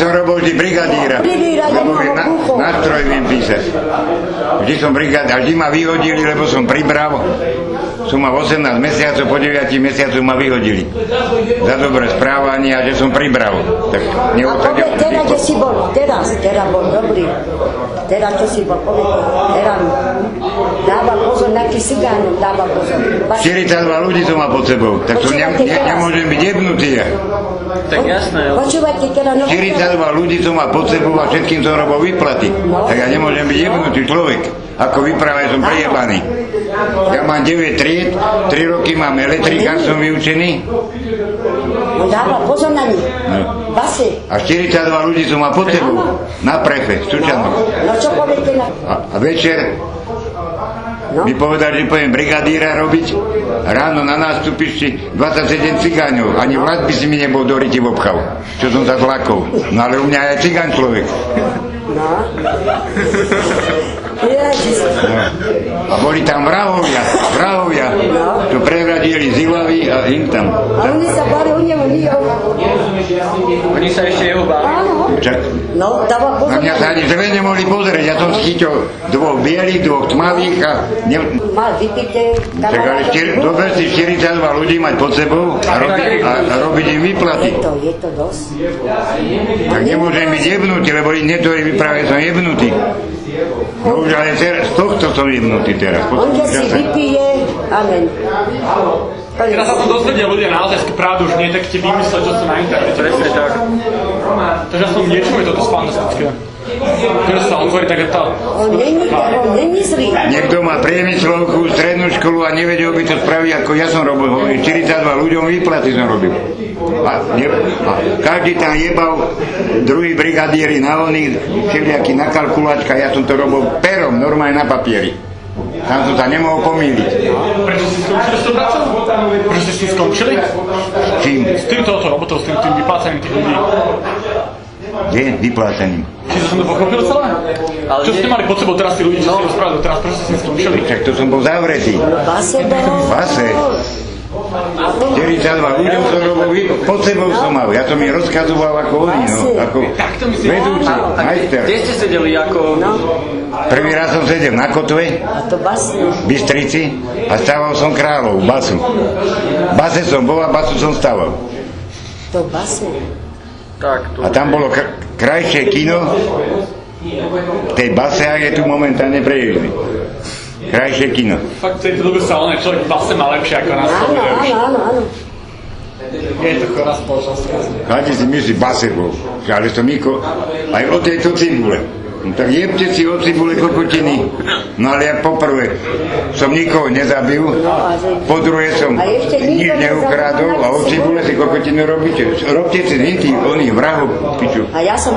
som robil vždy brigadíra. Lebo na, bucho. nástroj viem písať. Vždy som brigadíra, vždy ma vyhodili, lebo som pribral. Som mal 18 mesiacov, po 9 mesiacoch ma vyhodili. Za dobré správanie a že som pribral. Tak A neodsadia. povie, teraz, kde si bol, teraz, teraz bol dobrý. Teraz, čo si bol, povie, teraz dáva pozor na tých cigánov, dáva pozor. Vaš- 42 ľudí som mal pod sebou, tak som ne, ne, nemôžem byť jebnutý ja. Tak jasné. Počúvajte, teraz, no, 42 ľudí som mal pod sebou a všetkým som robil výplaty. Tak ja nemôžem byť jebnutý človek. Ako vyprávaj som prejebaný. Ja mám 9 tried, 3 roky mám elektrikár, som vyučený. no dáva pozor na nich. No. Base, A 42 ľudí som mal pod sebou. Na prefe, v Sučanoch. no čo poviete na... A, a večer No. mi povedali, že poviem brigadíra robiť. Ráno na nástupišti 27 cigáňov. Ani vlad by si mi nebol do ryti obchav. Čo som sa zlakol. No ale u mňa je cigán človek. No. No. A boli tam vrahovia, vrahovia, čo prevradili z Ilavy a im tam. A oni sa báli o neho. Oni sa ešte jeho báli. Čak, No, dáva na pozor mňa sa ani dve nemohli pozrieť, ja som schytil dvoch bielých, dvoch tmavých a ne, Mal vypité... Čak ale štyri, dobre si 42 ľudí mať pod sebou a, robi, a, a robiť im výplaty. Je to, je to dosť. Tak nemôžem byť jebnutý, lebo niektorí vyprávajú, som jebnutý. No už ale teraz, z tohto som jebnutý teraz. On keď si vypije, amen. Teraz sa to dozvedia ľudia naozaj pravdu, už nie tak ste vymysleť, čo sú na internete. Presne tak. Takže aspoň niečo je toto fantastické. Ktoré sa otvorí také to. On není, on není zlý. Niekto má priemyslovku, strednú školu a nevedel by to spraviť, ako ja som robil. Hovorím, 42 ľuďom výplaty som robil. A, ne, a každý tam jebal, druhý brigadieri na oných, všelijaký na kalkulačka, ja som to robil perom, normálne na papieri. Tam som sa nemohol pomýliť. Prečo si skončili s tou prácou? Prečo ste si skončili? Čím? S týmto robotou, s tým, tým vyplácaním tých ľudí. Kde? Vyplácaním. Čiže som to pochopil celé? Ale Čo ste mali pod sebou teraz tí ľudí, čo ste rozprávali teraz? Prečo ste si skončili? Tak to som bol zavretý. Base bol. Base. 42 ľuďom som robil, pod sebou som mal. Ja som ich rozkazoval ako oni, no. Ako vedúci, A majster. kde ste sedeli ako... Prvý raz som sedel na kotve, A to basne. v Bystrici a stával som kráľov, basu. Base som bol a basu som stával. To basne. Tak, to... A tam bolo kr- krajšie kino v tej base, ak je tu momentálne preježdý. Krajšie kino. Fakt, v tejto dobe sa on človek v base má lepšie ako na Áno, áno, áno, áno. Je to chorá spoločnosť. Kade si myslí base bol, ale som Miko, aj o tejto cibule. Tak jebte si o cibule kokotiny. No ale ja poprvé som nikoho nezabil, po druhé som nič neukradol a o cibule si kokotinu robíte. Robte si tých oných vrahov, piču. A ja som